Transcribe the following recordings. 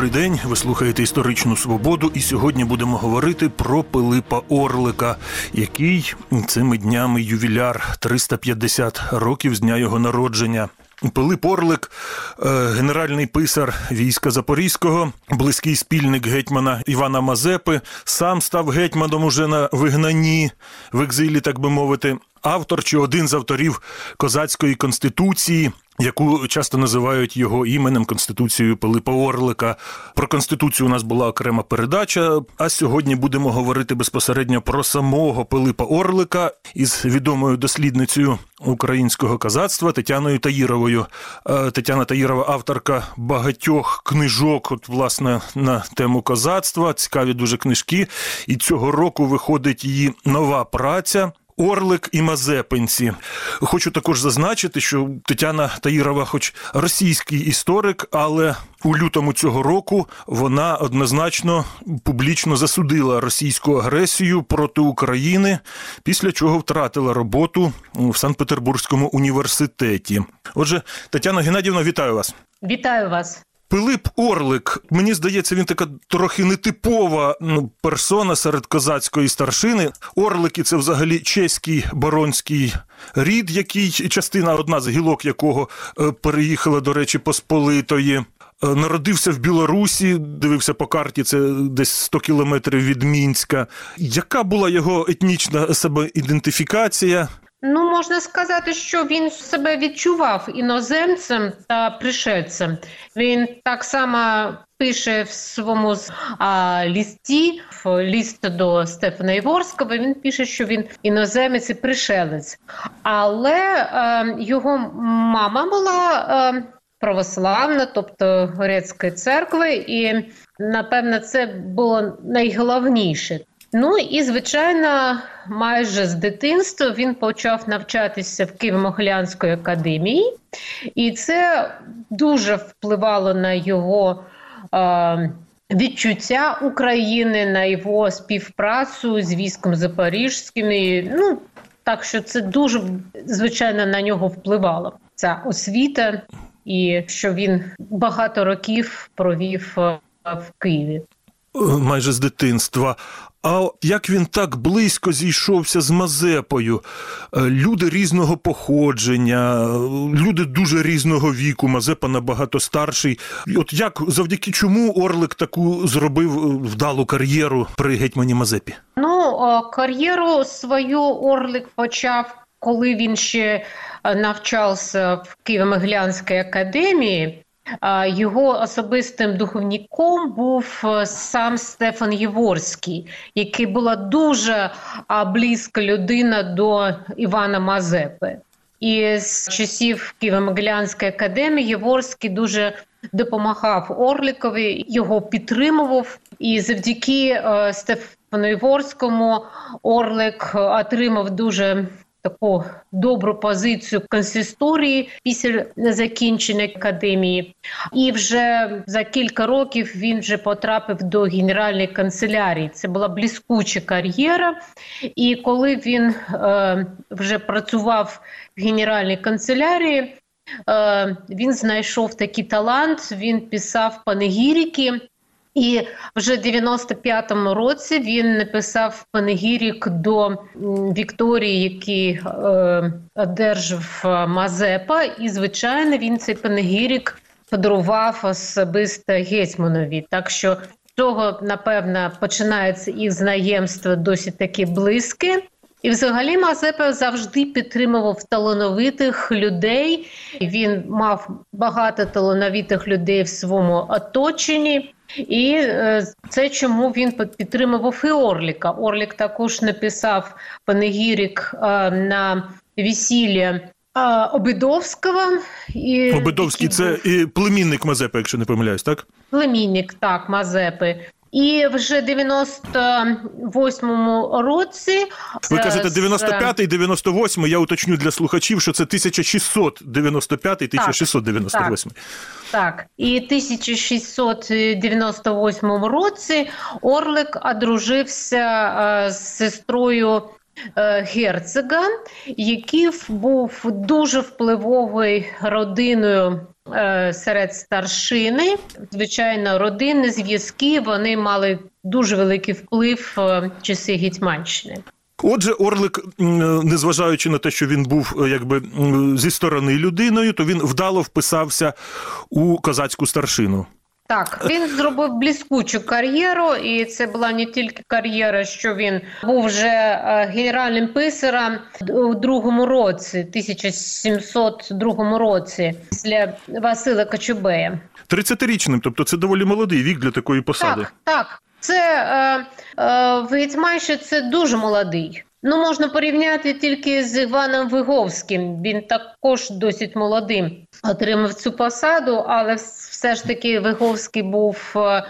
Добрий день. Ви слухаєте історичну свободу, і сьогодні будемо говорити про Пилипа Орлика, який цими днями ювіляр 350 років з дня його народження. Пилип Орлик, е, генеральний писар війська Запорізького, близький спільник гетьмана Івана Мазепи, сам став гетьманом уже на вигнанні в екзилі, так би мовити. Автор чи один з авторів козацької конституції, яку часто називають його іменем Конституцією Пилипа Орлика. Про конституцію у нас була окрема передача. А сьогодні будемо говорити безпосередньо про самого Пилипа Орлика із відомою дослідницею українського козацтва Тетяною Таїровою. Е, Тетяна Таїрова, авторка багатьох книжок, от власне на тему козацтва. Цікаві дуже книжки. І цього року виходить її нова праця. Орлик і Мазепинці. Хочу також зазначити, що Тетяна Таїрова, хоч російський історик, але у лютому цього року вона однозначно публічно засудила російську агресію проти України, після чого втратила роботу в Санкт-Петербурзькому університеті. Отже, Тетяна Геннадівна, вітаю вас. Вітаю вас. Пилип Орлик, мені здається, він така трохи нетипова ну, персона серед козацької старшини. Орлики це взагалі чеський баронський рід, який частина одна з гілок якого е, переїхала, до речі, посполитої. Е, народився в Білорусі, дивився по карті, це десь 100 кілометрів від Мінська. Яка була його етнічна себеідентифікація? Ну, можна сказати, що він себе відчував іноземцем та пришельцем. Він так само пише в своєму а, лісті, в ліст до Стефана Іворського. Він пише, що він іноземець і пришелець, але а, його мама була. А, Православна, тобто грецької церкви, і напевно це було найголовніше. Ну і звичайно, майже з дитинства він почав навчатися в Києво-Могилянської академії, і це дуже впливало на його е, відчуття України, на його співпрацю з військом Запорізьким. І, Ну так що це дуже звичайно на нього впливало. Ця освіта, і що він багато років провів в Києві. Майже з дитинства. А як він так близько зійшовся з Мазепою? Е, люди різного походження, люди дуже різного віку. Мазепа набагато старший. От як завдяки чому Орлик таку зробив е, вдалу кар'єру при гетьмані Мазепі? Ну кар'єру свою Орлик почав, коли він ще е, навчався в Києво-Могилянській академії. Його особистим духовником був е, сам Стефан Єворський, який була дуже близька людина до Івана Мазепи. І з часів Києво-Могилянської академії Єворський дуже допомагав Орлікові, його підтримував. І завдяки е, Стефану Єворському Орлик отримав дуже таку добру позицію консисторії після закінчення академії, і вже за кілька років він вже потрапив до генеральної канцелярії. Це була блискуча кар'єра. І коли він е, вже працював в генеральній канцелярії, е, він знайшов такий талант. Він писав панегірики. І вже в 95-му році він написав панегірік до Вікторії, який е, одержав Мазепа, і звичайно він цей панегірік подарував особисто гетьманові. Так що цього напевно починається їх знайомство досить таки близьке. І, взагалі, Мазепа завжди підтримував талановитих людей. Він мав багато талановитих людей в своєму оточенні. І е, це чому він підтримував і Орліка. Орлік також написав панегірик е, на весілля Обидовського. І, Обидовський це і племінник Мазепи, якщо не помиляюсь, так? Племінник, так, Мазепи. І вже 98-му році ви кажете 95-й, 98 Я уточню для слухачів, що це 1695 1698 Так, так. і 1698 році Орлик одружився з сестрою. Герцога, який був дуже впливовою родиною е, серед старшини. Звичайно, родинні зв'язки вони мали дуже великий вплив е, в часи Гетьманщини. Отже, Орлик, м, незважаючи на те, що він був е, якби зі сторони людиною, то він вдало вписався у козацьку старшину. Так, він зробив блискучу кар'єру, і це була не тільки кар'єра, що він був вже е, генеральним писарем у другому році, 1702 році, після Васила Кочубея. 30-річним, тобто це доволі молодий вік для такої посади. Так, так. Це е, е, Гетьманщині це дуже молодий. Ну, можна порівняти тільки з Іваном Виговським. Він також досить молодим отримав цю посаду, але все ж таки Виговський був е,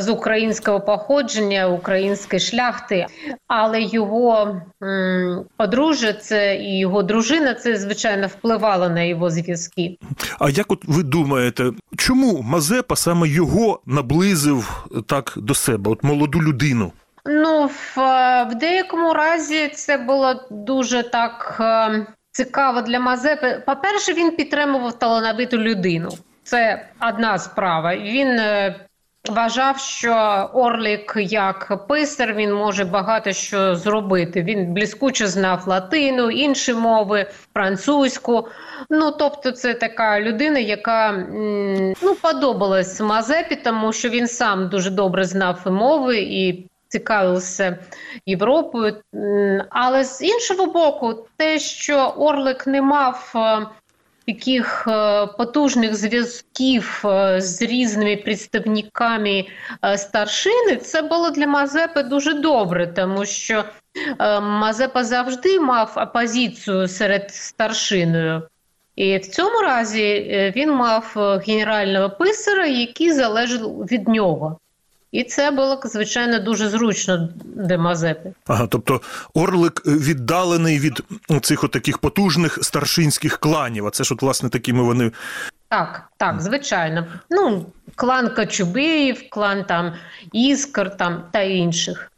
з українського походження, української шляхти. Але його м, подружжя це і його дружина, це звичайно впливало на його зв'язки. А як от ви думаєте, чому Мазепа саме його наблизив так до себе, от молоду людину? Ну, в, е, в деякому разі це було дуже так е, цікаво для Мазепи. По-перше, він підтримував талановиту людину. Це одна справа. Він е, вважав, що Орлік як писар він може багато що зробити. Він блискуче знав латину, інші мови, французьку. Ну, тобто, це така людина, яка ну, подобалась Мазепі, тому що він сам дуже добре знав мови і цікавився Європою. Але з іншого боку, те, що Орлик не мав е, таких е, потужних зв'язків е, з різними представниками е, старшини, це було для Мазепи дуже добре, тому що е, Мазепа завжди мав опозицію серед старшиною. І в цьому разі е, він мав е, генерального писаря, який залежав від нього. І це було, звичайно, дуже зручно для Мазепи. Ага, тобто Орлик віддалений від цих от таких потужних старшинських кланів. А це ж от власне такими вони Так, так, звичайно. Ну, клан Качубиїв, клан там Іскр там та інших.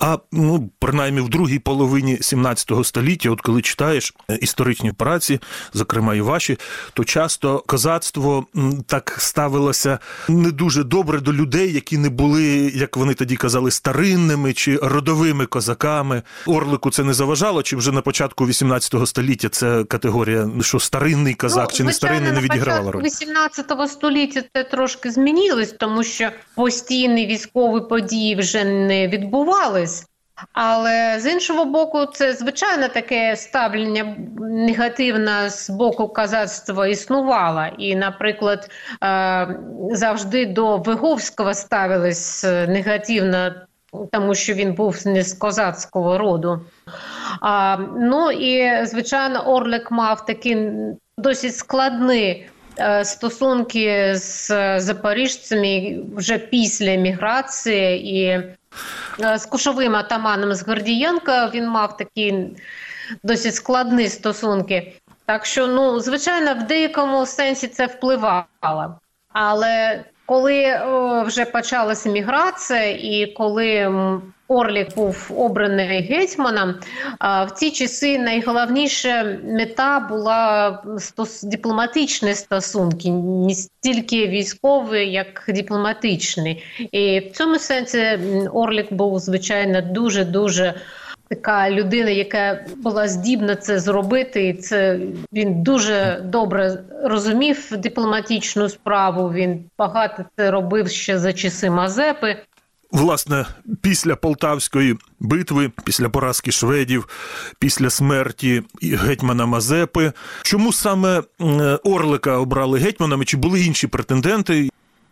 А ну, принаймні в другій половині 17 століття, от коли читаєш е, історичні праці, зокрема і ваші, то часто козацтво так ставилося не дуже добре до людей, які не були, як вони тоді казали, старинними чи родовими козаками. Орлику це не заважало, чи вже на початку 18 століття це категорія, що старинний козак чи не старинний, не відігравала роль. 18 століття це трошки змінилось, тому що постійні військові події вже не відбувались. Але з іншого боку, це звичайно таке ставлення негативне з боку казацтва існувало. І, наприклад, е, завжди до Виговського ставились е, негативно, тому що він був не з козацького роду. Ну і звичайно, Орлик мав такі досить складні е, стосунки з запоріжцями вже після міграції і з кушовим атаманом з Гордієнка він мав такі досить складні стосунки. Так що, ну, звичайно, в деякому сенсі це впливало. Але коли вже почалася міграція, і коли Орлік був обраний гетьманом, в ці часи найголовніша мета була дипломатичні стосунки, не стільки військові, як дипломатичні. І в цьому сенсі Орлік був звичайно дуже дуже. Така людина, яка була здібна це зробити, і це він дуже добре розумів дипломатичну справу. Він багато це робив ще за часи Мазепи. Власне, після Полтавської битви, після поразки шведів, після смерті гетьмана Мазепи. Чому саме Орлика обрали гетьманами? Чи були інші претенденти?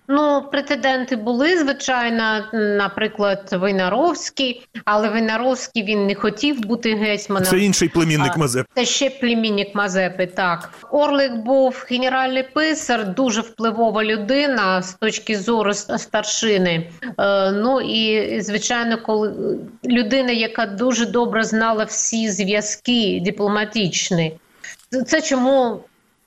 Ну, претенденти були, звичайно, наприклад, Войнаровський, але Войнаровський він не хотів бути гетьманом. Це інший племінник Мазепи. Це ще племінник Мазепи. Так, Орлик був генеральний писар, дуже впливова людина з точки зору старшини. Е, ну і звичайно, коли людина, яка дуже добре знала всі зв'язки дипломатичні. Це чому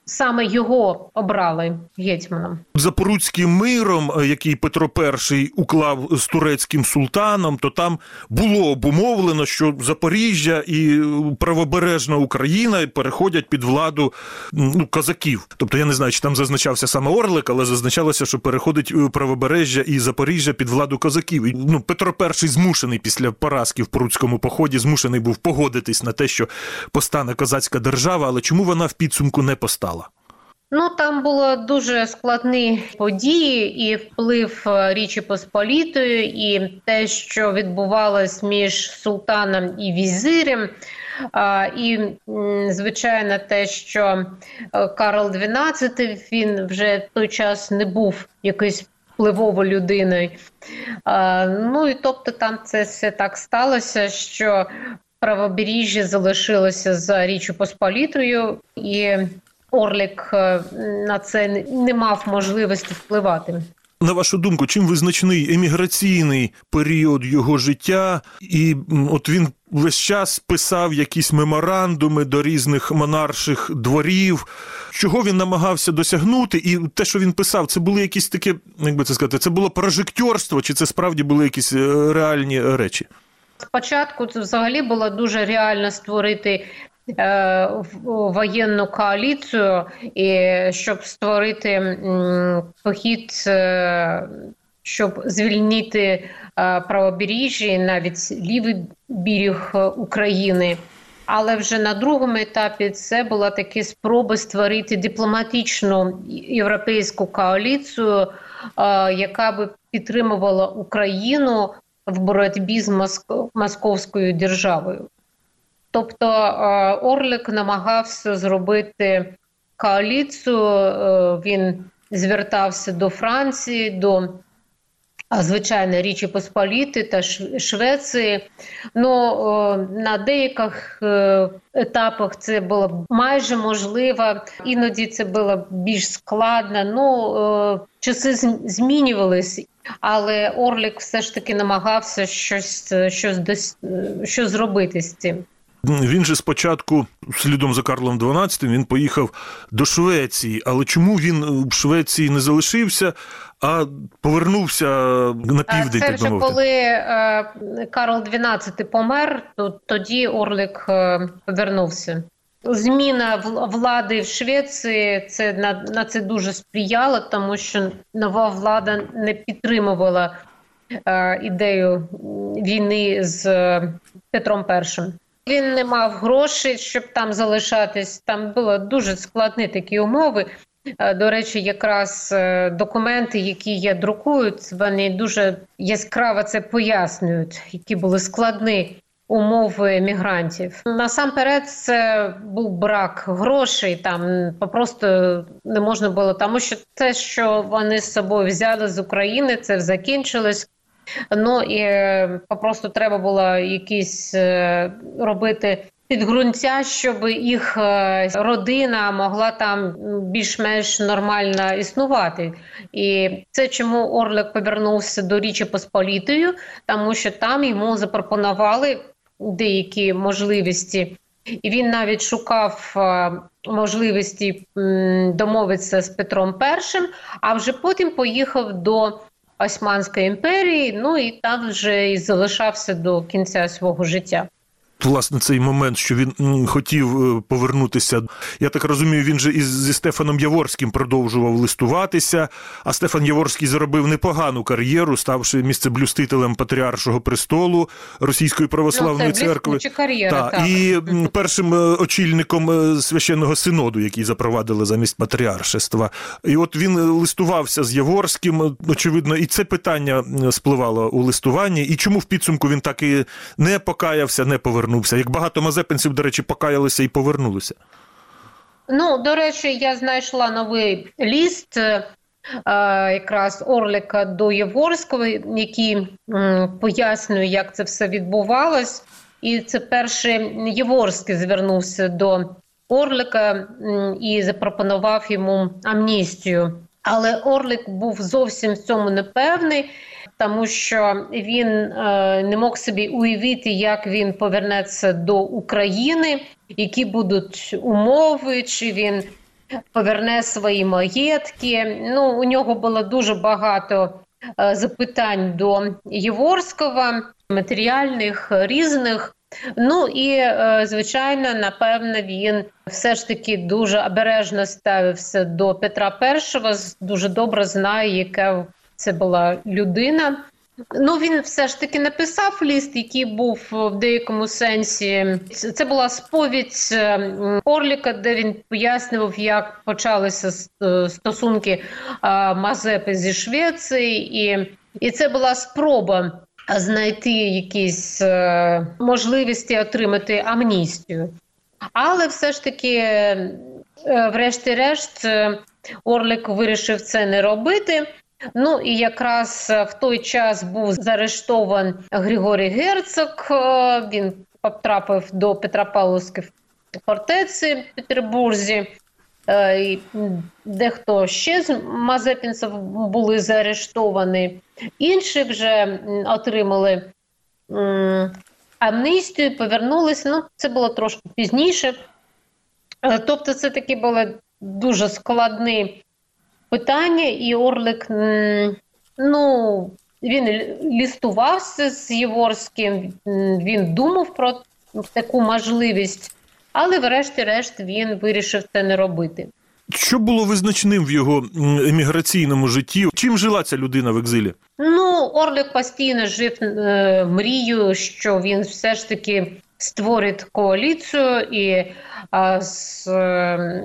саме його обрали гетьманом. Запорудським миром, е, який Петро І уклав з турецьким султаном, то там було обумовлено, що Запоріжжя і правобережна Україна переходять під владу ну, козаків. Тобто я не знаю, чи там зазначався саме Орлик, але зазначалося, що переходить е, правобережжя і Запоріжжя під владу козаків. І, ну, Петро І змушений після поразки в Прудському поході, змушений був погодитись на те, що постане козацька держава, але чому вона в підсумку не постала? Ну там було дуже складні події, і вплив е, Річі Посполітої, і те, що відбувалось між султаном і візирем. І, звичайно, те, що е, Карл XII, він вже в той час не був якоюсь впливовою людиною. Ну і тобто там це все так сталося, що правобережжя залишилося за Річчю Посполітою, і Орлік е, на це не- мав можливості впливати. На вашу думку, чим визначний еміграційний період його життя? І от він весь час писав якісь меморандуми до різних монарших дворів. Чого він намагався досягнути? І те, що він писав, це були якісь таке, як би це сказати, це було прожектьорство, чи це справді були якісь е, реальні речі? Спочатку це взагалі було дуже реально створити воєнну коаліцію, і щоб створити похід, е, щоб звільнити е, правобережжя, навіть лівий берег е, України. Але вже на другому етапі це була такі спроби створити дипломатичну європейську коаліцію, е, яка би підтримувала Україну в боротьбі з Моск- московською державою. Тобто е, Орлик намагався зробити коаліцію, е, він звертався до Франції, до а, звичайно Річі Посполіти та Швеції. Ну на деяких е, етапах це було майже можливо, іноді це було більш складно. Ну е, часи змінювалися. Але Орлік все ж таки намагався щось, е, щось, е, щось зробити з цим. Він же спочатку, слідом за Карлом XII, він поїхав до Швеції. Але чому він в Швеції не залишився, а повернувся на південь, Це вже мовити? коли е, Карл XII помер, то тоді Орлик е, повернувся. Зміна влади в Швеції це на, на це дуже сприяло, тому що нова влада не підтримувала е, ідею війни з е, Петром І. Він не мав грошей, щоб там залишатись. Там були дуже складні такі умови. Е, До речі, якраз е, документи, які є друкують, вони дуже яскраво це пояснюють, які були складні умови мігрантів. Насамперед, це був брак грошей. Там просто не можна було, тому що те, що вони з собою взяли з України, це закінчилось. Ну і е, попросту треба було якісь е, робити підґрунтя, щоб їх е, родина могла там більш-менш нормально існувати. І це чому Орлик повернувся до Річі Посполітою, тому що там йому запропонували деякі можливості. І він навіть шукав е, можливості домовитися з Петром І, а вже потім поїхав до Османської імперії, ну і там вже і залишався до кінця свого життя. Власне, цей момент, що він хотів е, повернутися. Я так розумію, він же із зі Стефаном Яворським продовжував листуватися. А Стефан Яворський заробив непогану кар'єру, ставши місцеблюстителем патріаршого престолу Російської православної ну, це церкви. кар'єра. Та, так. і першим е, очільником е, священного синоду, який запровадили замість патріаршества. І от він листувався з Яворським, очевидно, і це питання спливало у листуванні. І чому в підсумку він так і не покаявся, не повернувся? Як багато мазепинців, до речі, покаялися і повернулися. Ну, до речі, я знайшла новий ліст е, якраз Орлика до Єворського, який пояснює, як це все відбувалось. І це перший Єворський звернувся до Орлика і запропонував йому амністію. Але Орлик був зовсім в цьому непевний, тому що він е, не мог собі уявити, як він повернеться до України, які будуть умови, чи він поверне свої маєтки. Ну, у нього було дуже багато е, запитань до Єворського, матеріальних, різних. Ну і е, звичайно, напевно, він все ж таки дуже обережно ставився до Петра І, дуже добре знає, яка це була людина. Ну, він все ж таки написав ліст, який був в деякому сенсі. Це була сповідь е, Орліка, де він пояснював, як почалися е, стосунки Мазепи зі Швеції, і, і це була спроба знайти якісь е, можливості отримати амністію. Але все ж таки, е, врешті-решт, е, Орлик вирішив це не робити. Ну і якраз в той час був заарештований Григорій Герцог. Він потрапив до Петропавловської фортеці в Петербурзі. І Дехто ще з мазепінців були заарештовані, інші вже отримали амністію, повернулися. Ну, це було трошки пізніше. Е, тобто, це такі були дуже складні питання, і Орлик ну, він лістувався з Єворським, він думав про таку можливість, але, врешті-решт, він вирішив це не робити. Що було визначним в його еміграційному житті? Чим жила ця людина в екзилі? Ну, Орлик постійно жив е, мрією, що він все ж таки створить коаліцію і а, з, е,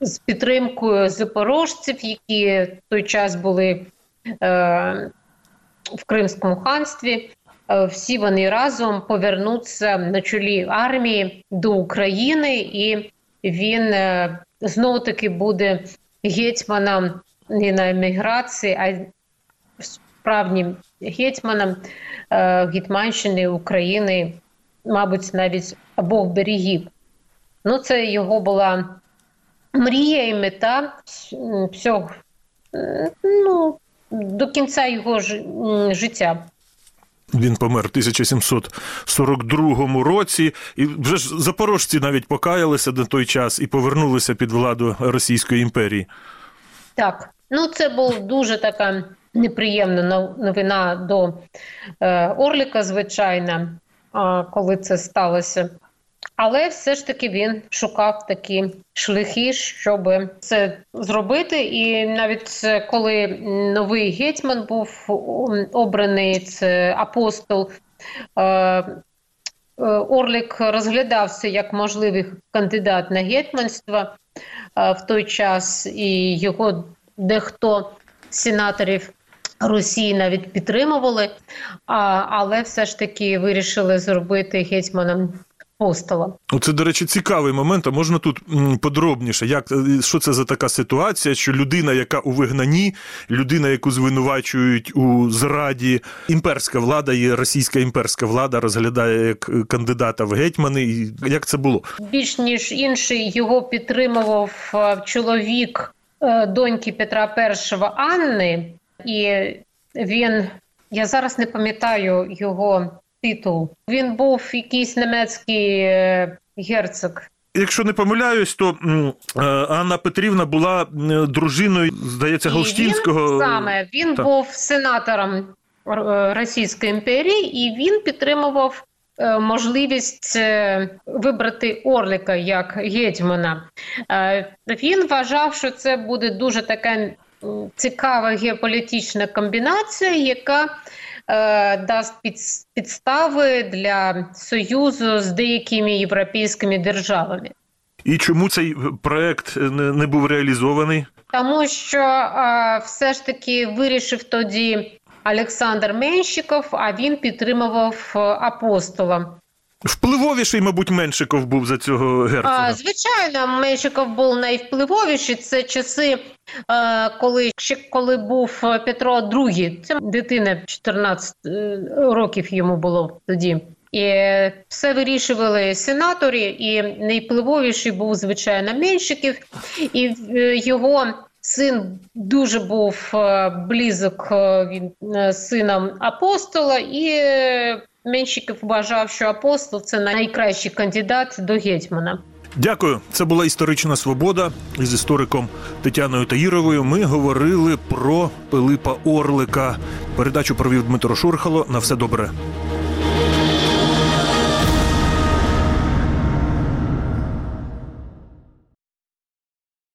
з підтримкою запорожців, які в той час були е, в Кримському ханстві. Е, всі вони разом повернуться на чолі армії до України, і він е, знову таки буде гетьманом не на еміграції, а справжнім гетьманом е, Гетьманщини України, мабуть, навіть обох берегів. Ну, це його була мрія і мета всього ну, до кінця його ж, життя. Він помер в 1742 році, і вже ж запорожці навіть покаялися на той час і повернулися під владу Російської імперії. Так, ну це була дуже така неприємна новина до е, Орліка, звичайно, коли це сталося. Але все ж таки він шукав такі шляхи, щоб це зробити. І навіть коли новий гетьман був обраний, це апостол. Е, е, Орлік розглядався як можливий кандидат на гетьманство е, в той час, і його дехто сенаторів Росії навіть підтримували, але все ж таки вирішили зробити гетьманом апостола. Це, до речі, цікавий момент. А можна тут подробніше, як е, що це за така ситуація? Що людина, яка у вигнанні, людина, яку звинувачують у зраді, імперська влада і російська імперська влада розглядає як кандидата в гетьмани. І Як це було? Більш ніж інший його підтримував е, чоловік е, доньки Петра І Анни, і він я зараз не пам'ятаю його титул. Він був якийсь німецький е, герцог. Якщо не помиляюсь, то е, Анна Петрівна була дружиною, здається, Галштінського. Він саме він так. був сенатором е, Російської імперії, і він підтримував можливість вибрати Орлика як гетьмана. Він вважав, що це буде дуже така цікава геополітична комбінація, яка Е, дасть підстави для союзу з деякими європейськими державами. І чому цей проект не був реалізований? Тому що е, все ж таки вирішив тоді Олександр Менщиков, а він підтримував е, апостола. Впливовіший, мабуть, Меншиков був за цього герцога. Звичайно, Меншиков був найвпливовіший. Це часи, е, коли ще коли був Петро II. Це дитина 14 е, років йому було тоді. І все вирішували сенаторі, і найвпливовіший був звичайно Меншиків, і е, його син дуже був близок він сином апостола і Менщиків вважав, що апостол це найкращий кандидат до гетьмана. Дякую. Це була історична свобода. Із істориком Тетяною Таїровою ми говорили про Пилипа Орлика. Передачу провів Дмитро Шурхало. На все добре.